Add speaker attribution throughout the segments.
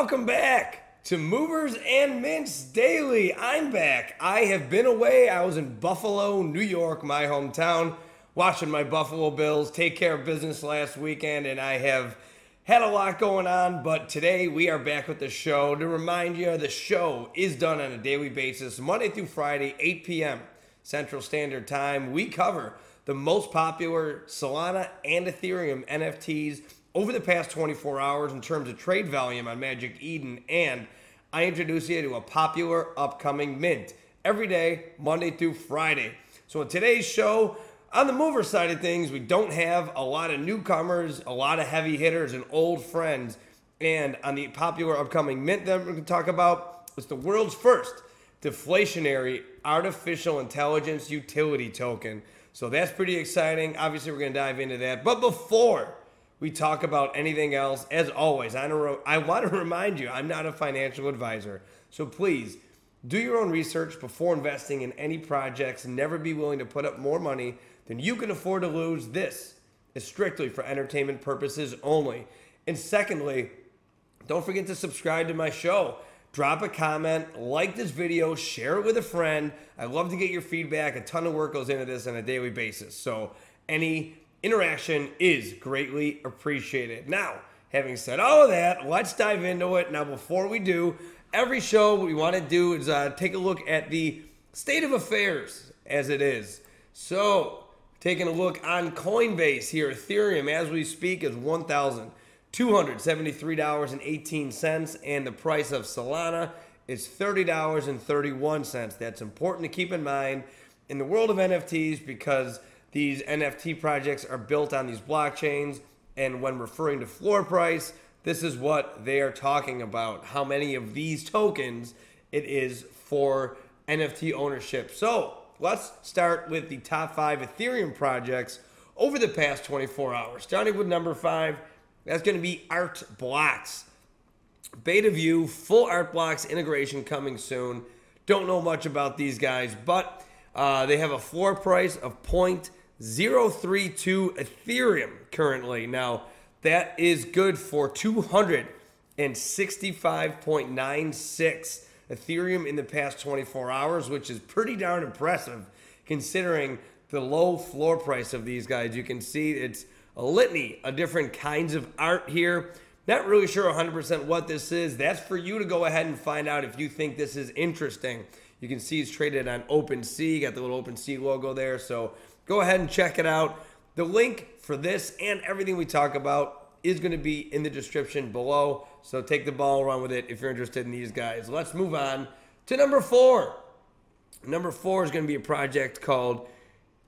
Speaker 1: Welcome back to Movers and Mints Daily. I'm back. I have been away. I was in Buffalo, New York, my hometown, watching my Buffalo Bills take care of business last weekend, and I have had a lot going on. But today we are back with the show. To remind you, the show is done on a daily basis, Monday through Friday, 8 p.m. Central Standard Time. We cover the most popular Solana and Ethereum NFTs over the past 24 hours in terms of trade volume on Magic Eden, and I introduce you to a popular upcoming mint every day, Monday through Friday. So, in today's show, on the mover side of things, we don't have a lot of newcomers, a lot of heavy hitters, and old friends. And on the popular upcoming mint that we're going to talk about, it's the world's first deflationary artificial intelligence utility token. So that's pretty exciting. Obviously, we're going to dive into that. But before we talk about anything else, as always, I, I want to remind you I'm not a financial advisor. So please do your own research before investing in any projects. Never be willing to put up more money than you can afford to lose. This is strictly for entertainment purposes only. And secondly, don't forget to subscribe to my show drop a comment, like this video, share it with a friend. I love to get your feedback. A ton of work goes into this on a daily basis. So any interaction is greatly appreciated. Now, having said all of that, let's dive into it. Now, before we do, every show we want to do is uh, take a look at the state of affairs as it is. So, taking a look on Coinbase here, Ethereum as we speak is 1,000. $273.18, and the price of Solana is $30.31. That's important to keep in mind in the world of NFTs because these NFT projects are built on these blockchains, and when referring to floor price, this is what they are talking about how many of these tokens it is for NFT ownership. So let's start with the top five Ethereum projects over the past 24 hours. Starting with number five, that's going to be Art Blocks. Beta View, full Art Blocks integration coming soon. Don't know much about these guys, but uh, they have a floor price of 0.032 Ethereum currently. Now, that is good for 265.96 Ethereum in the past 24 hours, which is pretty darn impressive considering the low floor price of these guys. You can see it's a litany of different kinds of art here. Not really sure 100% what this is. That's for you to go ahead and find out if you think this is interesting. You can see it's traded on OpenSea, got the little OpenSea logo there. So go ahead and check it out. The link for this and everything we talk about is going to be in the description below. So take the ball, run with it if you're interested in these guys. Let's move on to number four. Number four is going to be a project called,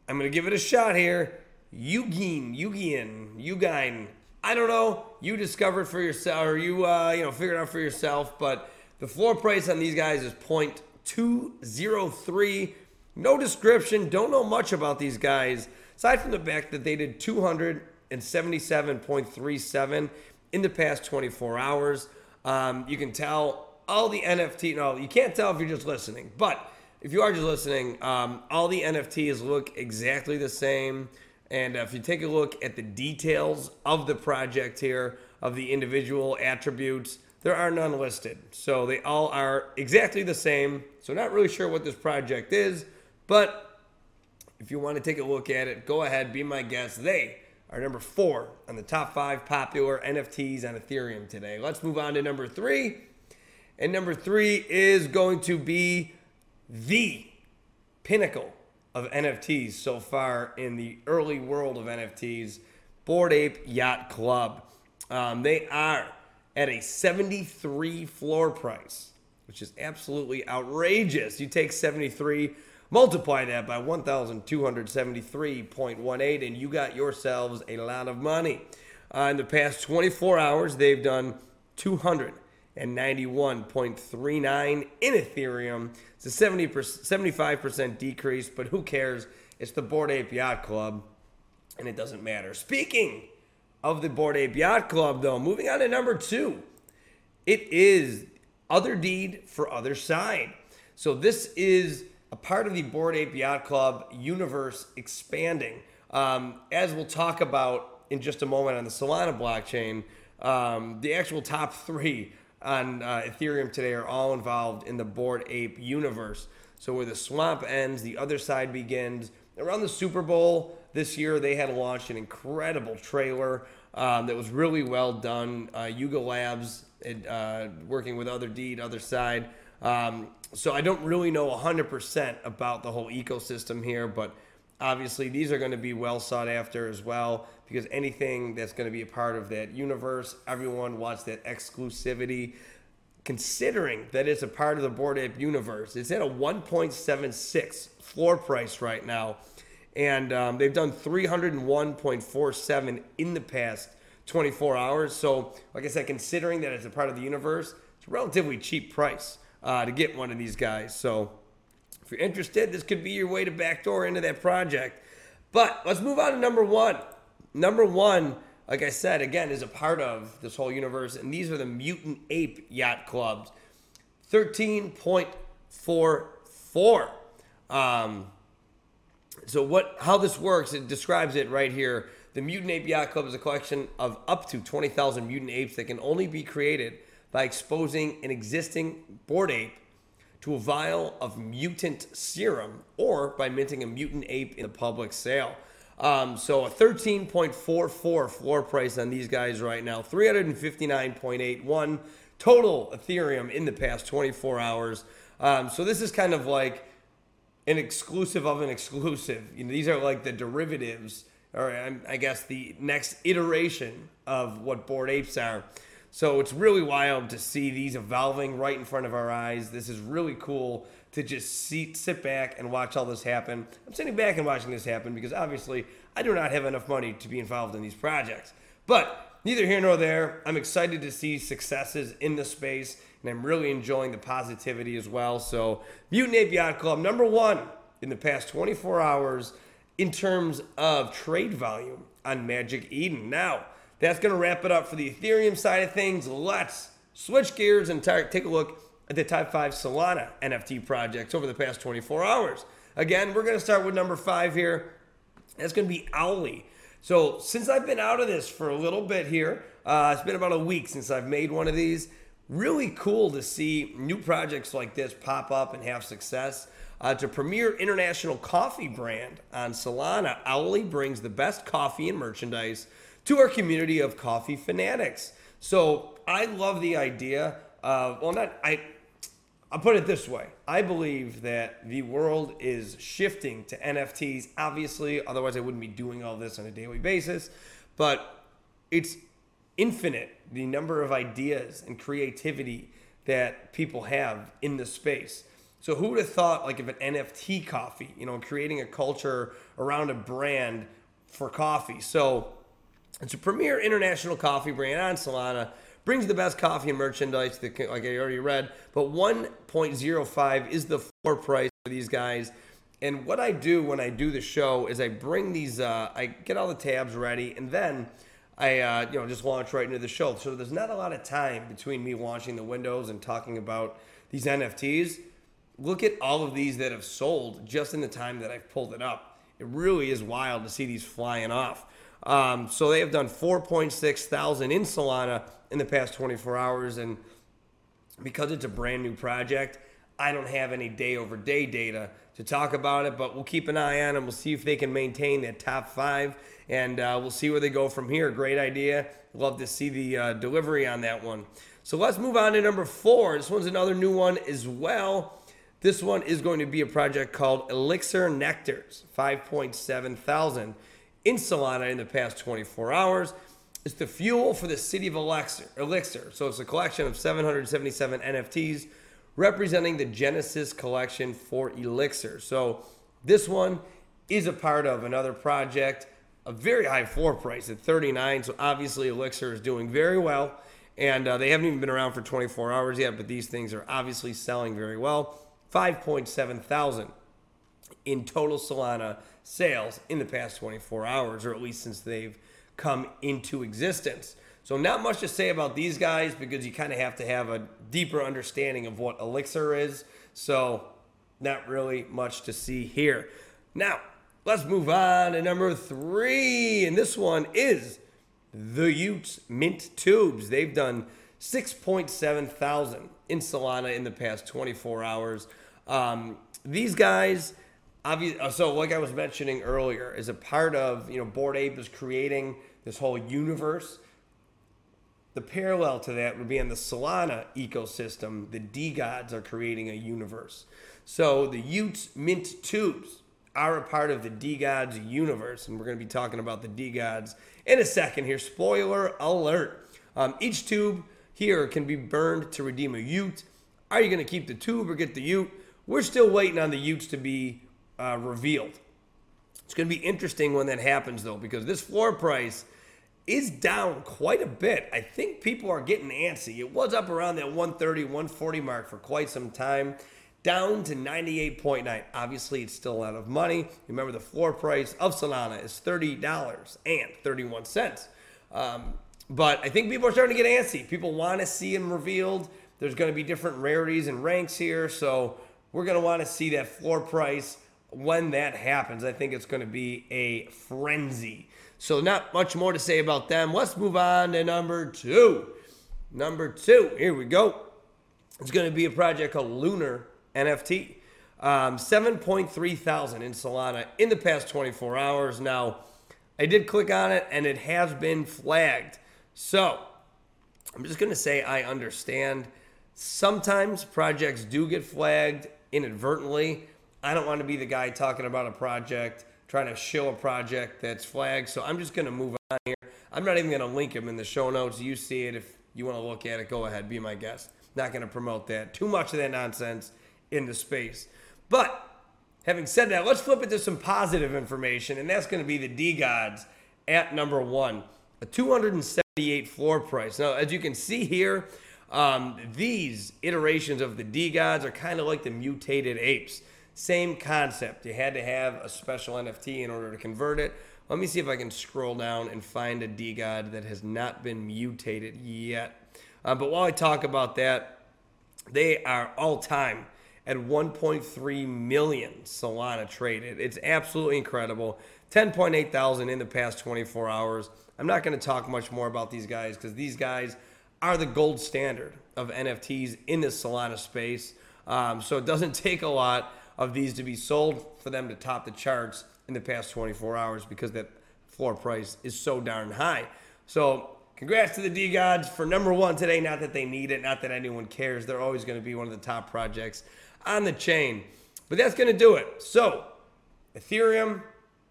Speaker 1: I'm going to give it a shot here. Eugene, Eugian, Eugine. I don't know. You discovered for yourself, or you uh, you know figured out for yourself. But the floor price on these guys is 0.203. No description. Don't know much about these guys aside from the fact that they did 277.37 in the past 24 hours. Um, you can tell all the NFT. No, you can't tell if you're just listening, but if you are just listening, um, all the NFTs look exactly the same. And if you take a look at the details of the project here, of the individual attributes, there are none listed. So they all are exactly the same. So not really sure what this project is, but if you want to take a look at it, go ahead, be my guest. They are number four on the top five popular NFTs on Ethereum today. Let's move on to number three. And number three is going to be the pinnacle of NFTs so far in the early world of NFTs, Bored Ape Yacht Club. Um, they are at a 73 floor price, which is absolutely outrageous. You take 73, multiply that by 1,273.18, and you got yourselves a lot of money. Uh, in the past 24 hours, they've done 200 and 91.39 in Ethereum. It's a 70 75% decrease, but who cares? It's the Bored Ape Yacht Club, and it doesn't matter. Speaking of the Bored Ape Yacht Club, though, moving on to number two, it is Otherdeed for Otherside. So this is a part of the Bored Ape Yacht Club universe expanding. Um, as we'll talk about in just a moment on the Solana blockchain, um, the actual top three on uh, Ethereum today are all involved in the Board Ape universe. So where the swamp ends, the other side begins. Around the Super Bowl this year, they had launched an incredible trailer um, that was really well done. Uh, Yuga Labs, uh, working with Otherdeed, other side. Um, so I don't really know 100% about the whole ecosystem here, but obviously these are going to be well sought after as well because anything that's going to be a part of that universe, everyone wants that exclusivity considering that it's a part of the Bored Ape universe. It's at a 1.76 floor price right now, and um, they've done 301.47 in the past 24 hours. So, like I said, considering that it's a part of the universe, it's a relatively cheap price uh, to get one of these guys. So, if you're interested, this could be your way to backdoor into that project. But let's move on to number one. Number one like I said, again, is a part of this whole universe. And these are the Mutant Ape Yacht Clubs. 13.44. Um, so what how this works, it describes it right here. The Mutant Ape Yacht Club is a collection of up to 20,000 mutant apes that can only be created by exposing an existing bored ape to a vial of mutant serum or by minting a mutant ape in a public sale. Um, so a 13.44 floor price on these guys right now, 359.81 total Ethereum in the past 24 hours. Um, so this is kind of like an exclusive of an exclusive. You know, these are like the derivatives, or um, I guess the next iteration of what bored apes are. So it's really wild to see these evolving right in front of our eyes. This is really cool to just sit, sit back and watch all this happen. I'm sitting back and watching this happen because obviously I do not have enough money to be involved in these projects. But neither here nor there. I'm excited to see successes in the space, and I'm really enjoying the positivity as well. So, Mutant Ape Yacht Club, number one in the past 24 hours in terms of trade volume on Magic Eden. Now, that's going to wrap it up for the Ethereum side of things. Let's switch gears and take a look at the top five Solana NFT projects over the past 24 hours. Again, we're going to start with number five here. That's going to be Owly. So, since I've been out of this for a little bit here, uh, it's been about a week since I've made one of these. Really cool to see new projects like this pop up and have success. Uh, to premier international coffee brand on Solana, Owly brings the best coffee and merchandise to our community of coffee fanatics. So I love the idea. Of, well, not I. I'll put it this way. I believe that the world is shifting to NFTs, obviously, otherwise, I wouldn't be doing all this on a daily basis. But it's infinite the number of ideas and creativity that people have in the space. So, who would have thought, like, if an NFT coffee, you know, creating a culture around a brand for coffee? So, it's a premier international coffee brand on Solana brings the best coffee and merchandise that like I already read, but 1.05 is the floor price for these guys. And what I do when I do the show is I bring these, uh, I get all the tabs ready, and then I, uh, you know, just launch right into the show. So there's not a lot of time between me launching the windows and talking about these NFTs. Look at all of these that have sold just in the time that I've pulled it up. It really is wild to see these flying off. Um, so they have done 4.6 thousand in Solana in the past 24 hours. And because it's a brand new project, I don't have any day over day data to talk about it, but we'll keep an eye on them. We'll see if they can maintain that top five, and uh, we'll see where they go from here. Great idea. Love to see the uh, delivery on that one. So let's move on to number four. This one's another new one as well. This one is going to be a project called Elixir Nectars, 5.7 thousand in Solana in the past 24 hours. It's the fuel for the city of Elixir. So it's a collection of 777 NFTs representing the Genesis collection for Elixir. So this one is a part of another project, a very high floor price at 39. So obviously Elixir is doing very well. And uh, they haven't even been around for 24 hours yet, but these things are obviously selling very well. 5.7 thousand in total Solana sales in the past 24 hours, or at least since they've come into existence. So, not much to say about these guys because you kind of have to have a deeper understanding of what Elixir is. So, not really much to see here. Now, let's move on to number three. And this one is the y00ts Mint Tubes. They've done 6.7 thousand in Solana in the past 24 hours. Um, these guys, obviously, so like I was mentioning earlier, is a part of, you know, Bored Ape is creating this whole universe. The parallel to that would be in the Solana ecosystem. The DeGods are creating a universe. So the y00ts Mint Tubes are a part of the DeGods universe, and we're going to be talking about the DeGods in a second here. Spoiler alert. Um, each tube here can be burned to redeem a y00t. Are you going to keep the tube or get the y00t? We're still waiting on the y00ts to be uh, revealed. It's going to be interesting when that happens, though, because this floor price is down quite a bit. I think people are getting antsy. It was up around that 130, 140 mark for quite some time, down to 98.9. Obviously, it's still a lot of money. Remember, the floor price of Solana is $30.31. Um, but I think people are starting to get antsy. People want to see them revealed. There's going to be different rarities and ranks here. So we're going to want to see that floor price when that happens. I think it's going to be a frenzy. So, not much more to say about them. Let's move on to number two. Number two, here we go. It's going to be a project called Lunar NFT. Um, 7.3 thousand in Solana in the past 24 hours. Now, I did click on it and it has been flagged. So, I'm just going to say I understand. Sometimes projects do get flagged inadvertently. I don't want to be the guy talking about a project, trying to show a project that's flagged. So I'm just going to move on here. I'm not even going to link them in the show notes. You see it. If you want to look at it, go ahead, be my guest. Not going to promote that. Too much of that nonsense in the space. But having said that, let's flip it to some positive information, and that's going to be the DeGods at number one, a 278 floor price. Now, as you can see here, um, these iterations of the DeGods are kind of like the mutated apes. Same concept. You had to have a special NFT in order to convert it. Let me see if I can scroll down and find a DeGod that has not been mutated yet. Uh, but while I talk about that, they are all time at 1.3 million Solana traded. It's absolutely incredible. 10.8 thousand in the past 24 hours. I'm not going to talk much more about these guys because these guys are the gold standard of NFTs in the Solana space. Um, so it doesn't take a lot of these to be sold for them to top the charts in the past 24 hours because that floor price is so darn high. So congrats to the DeGods for number one today. Not that they need it, not that anyone cares. They're always going to be one of the top projects on the chain. But that's going to do it. So Ethereum,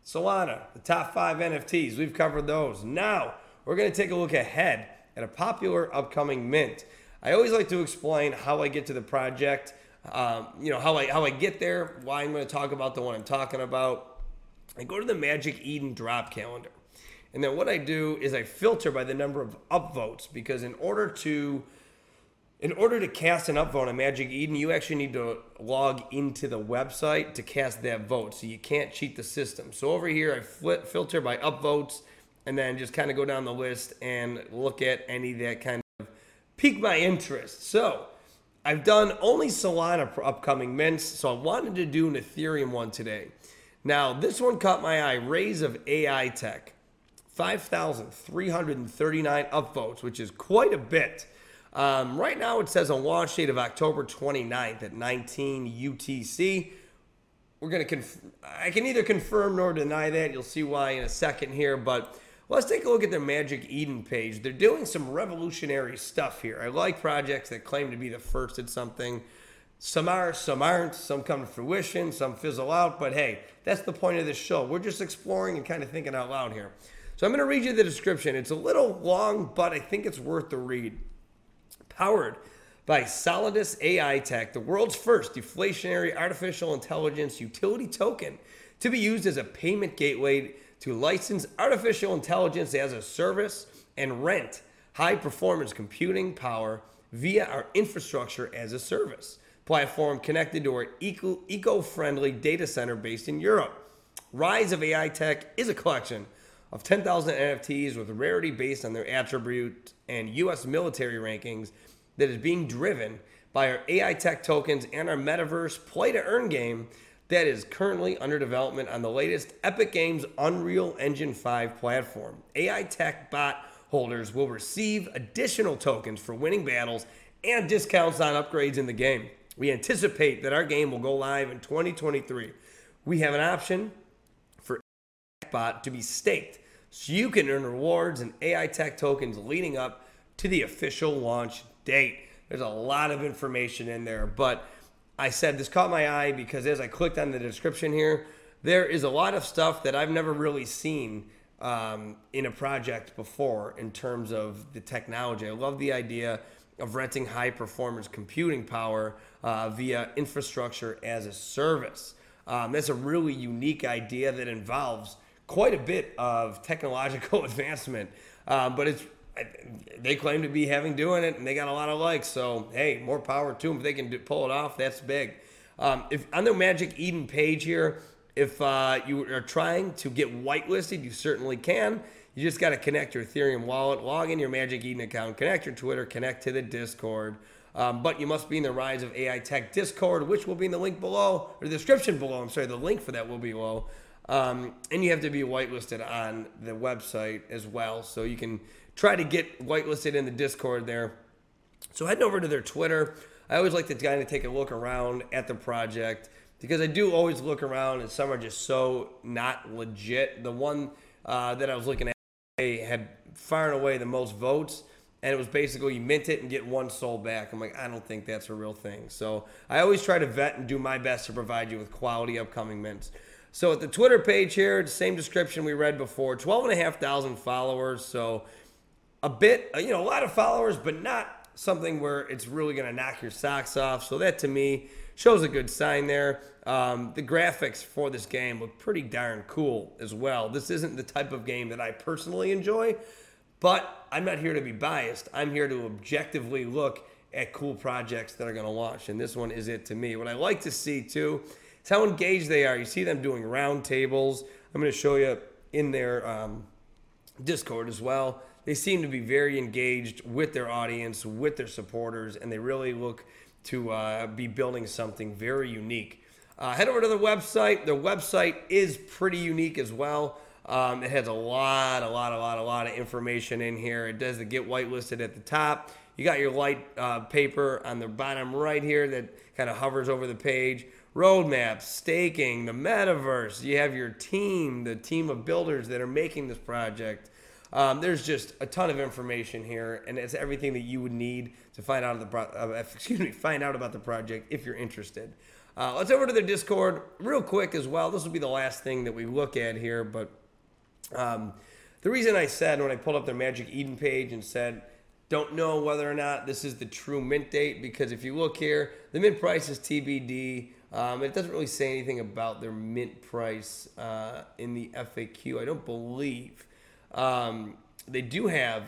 Speaker 1: Solana, the top five NFTs. We've covered those. Now we're going to take a look ahead at a popular upcoming mint. I always like to explain how I get to the project, um, you know, how I, how I get there, why I'm going to talk about the one I'm talking about. I go to the Magic Eden drop calendar. And then what I do is I filter by the number of upvotes because in order to in order to cast an upvote on Magic Eden, you actually need to log into the website to cast that vote. So you can't cheat the system. So over here, I flip, filter by upvotes and then just kind of go down the list and look at any that kind of pique my interest. So I've done only Solana for upcoming mints, so I wanted to do an Ethereum one today. Now, this one caught my eye Rise of AI Tech. 5,339 upvotes, which is quite a bit. Um, right now, it says a launch date of October 29th at 19 UTC. We're going to, conf- I can neither confirm nor deny that. You'll see why in a second here, but let's take a look at their Magic Eden page. They're doing some revolutionary stuff here. I like projects that claim to be the first at something. Some are, some aren't, some come to fruition, some fizzle out, but hey, that's the point of this show. We're just exploring and kind of thinking out loud here. So I'm going to read you the description. It's a little long, but I think it's worth the read. Powered by Solidus AI Tech, the world's first deflationary artificial intelligence utility token to be used as a payment gateway to license artificial intelligence as a service and rent high performance computing power via our infrastructure as a service platform connected to our eco friendly data center based in Europe. Rise of AI Tech is a collection of 10,000 NFTs with rarity based on their attribute and US military rankings that is being driven by our AI Tech tokens and our metaverse play to earn game that is currently under development on the latest Epic Games Unreal Engine 5 platform. AI Tech bot holders will receive additional tokens for winning battles and discounts on upgrades in the game. We anticipate that our game will go live in 2023. We have an option for bot to be staked so you can earn rewards and AI tech tokens leading up to the official launch date. There's a lot of information in there, but I said this caught my eye because as I clicked on the description here, there is a lot of stuff that I've never really seen um, in a project before in terms of the technology. I love the idea of renting high performance computing power uh, via infrastructure as a service. Um, that's a really unique idea that involves quite a bit of technological advancement, uh, but it's they claim to be having doing it, and they got a lot of likes. So hey, more power to them. If they can do, pull it off, that's big. Um, if on the Magic Eden page here, if uh, you are trying to get whitelisted, you certainly can. You just got to connect your Ethereum wallet, log in your Magic Eden account, connect your Twitter, connect to the Discord. Um, but you must be in the Rise of AI Tech Discord, which will be in the link below, or the description below. I'm sorry, the link for that will be below. Um, and you have to be whitelisted on the website as well. So you can try to get whitelisted in the Discord there. So heading over to their Twitter, I always like to kind of take a look around at the project because I do always look around and some are just so not legit. The one uh, that I was looking at had far and away the most votes, and it was basically you mint it and get one soul back. I'm like, I don't think that's a real thing. So I always try to vet and do my best to provide you with quality upcoming mints. So at the Twitter page here, same description we read before, 12,500 followers. So a bit, you know, a lot of followers, but not something where it's really going to knock your socks off. So that to me shows a good sign there. Um, the graphics for this game look pretty darn cool as well. This isn't the type of game that I personally enjoy, but I'm not here to be biased. I'm here to objectively look at cool projects that are going to launch, and this one is it to me. What I like to see too is how engaged they are. You see them doing round tables. I'm going to show you in their um, Discord as well. They seem to be very engaged with their audience, with their supporters, and they really look to uh, be building something very unique. Uh, head over to their website. Their website is pretty unique as well. Um, it has a lot, a lot, a lot, a lot of information in here. It does the get whitelisted at the top. You got your light uh, paper on the bottom right here that kind of hovers over the page. Roadmaps, staking, the metaverse. You have your team, the team of builders that are making this project. Um, there's just a ton of information here, and it's everything that you would need to find out the pro- uh, excuse me, find out about the project if you're interested. Uh, let's over to the Discord real quick as well. This will be the last thing that we look at here, but um, the reason I said when I pulled up their Magic Eden page and said don't know whether or not this is the true mint date because if you look here, the mint price is TBD. Um, it doesn't really say anything about their mint price uh, in the FAQ. I don't believe. Um, they do have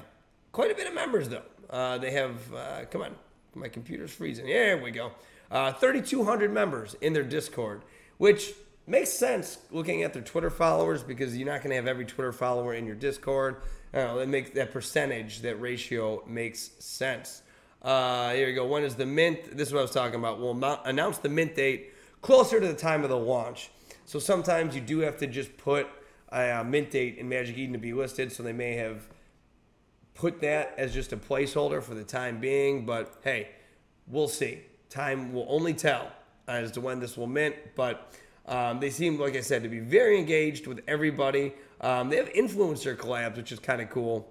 Speaker 1: quite a bit of members, though. Uh, they have, uh, come on, my computer's freezing. There we go. Uh, 3,200 members in their Discord, which makes sense looking at their Twitter followers because you're not going to have every Twitter follower in your Discord. Uh, that makes that percentage, that ratio makes sense. Uh, here we go. When is the mint? This is what I was talking about. We'll announce the mint date closer to the time of the launch. So sometimes you do have to just put a mint date in Magic Eden to be listed. So they may have put that as just a placeholder for the time being. But hey, we'll see. Time will only tell as to when this will mint. But um, they seem, like I said, to be very engaged with everybody. Um, they have influencer collabs, which is kind of cool.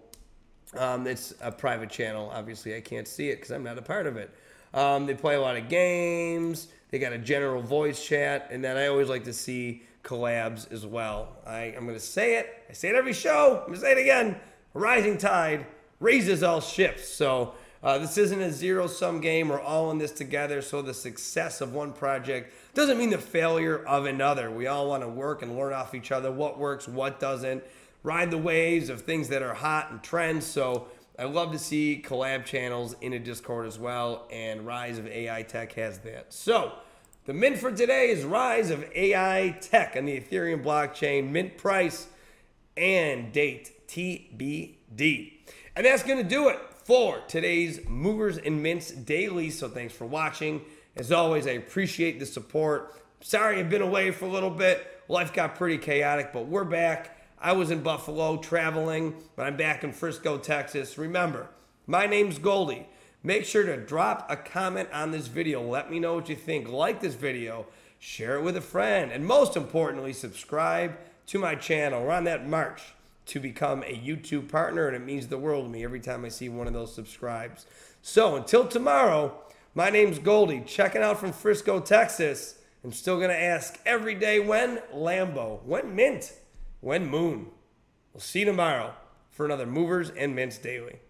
Speaker 1: Um, it's a private channel. Obviously, I can't see it because I'm not a part of it. Um, they play a lot of games. They got a general voice chat, and then I always like to see collabs as well. I, I'm going to say it. I say it every show. I'm going to say it again. Rising tide raises all ships. So uh, this isn't a zero sum game. We're all in this together. So the success of one project doesn't mean the failure of another. We all want to work and learn off each other what works, what doesn't, ride the waves of things that are hot and trends. So I love to see collab channels in a Discord as well, and Rise of AI Tech has that. So the mint for today is Rise of AI Tech on the Ethereum blockchain, mint price and date TBD. And that's going to do it for today's Movers and Mints Daily. So thanks for watching. As always, I appreciate the support. Sorry I've been away for a little bit. Life got pretty chaotic, but we're back. I was in Buffalo traveling, but I'm back in Frisco, Texas. Remember, my name's Goldie. Make sure to drop a comment on this video. Let me know what you think. Like this video, share it with a friend, and most importantly, subscribe to my channel. We're on that march to become a YouTube partner, and it means the world to me every time I see one of those subscribes. So until tomorrow, my name's Goldie, checking out from Frisco, Texas. I'm still going to ask every day when Lambo, when Mint, when Moon. We'll see you tomorrow for another Movers and Mints Daily.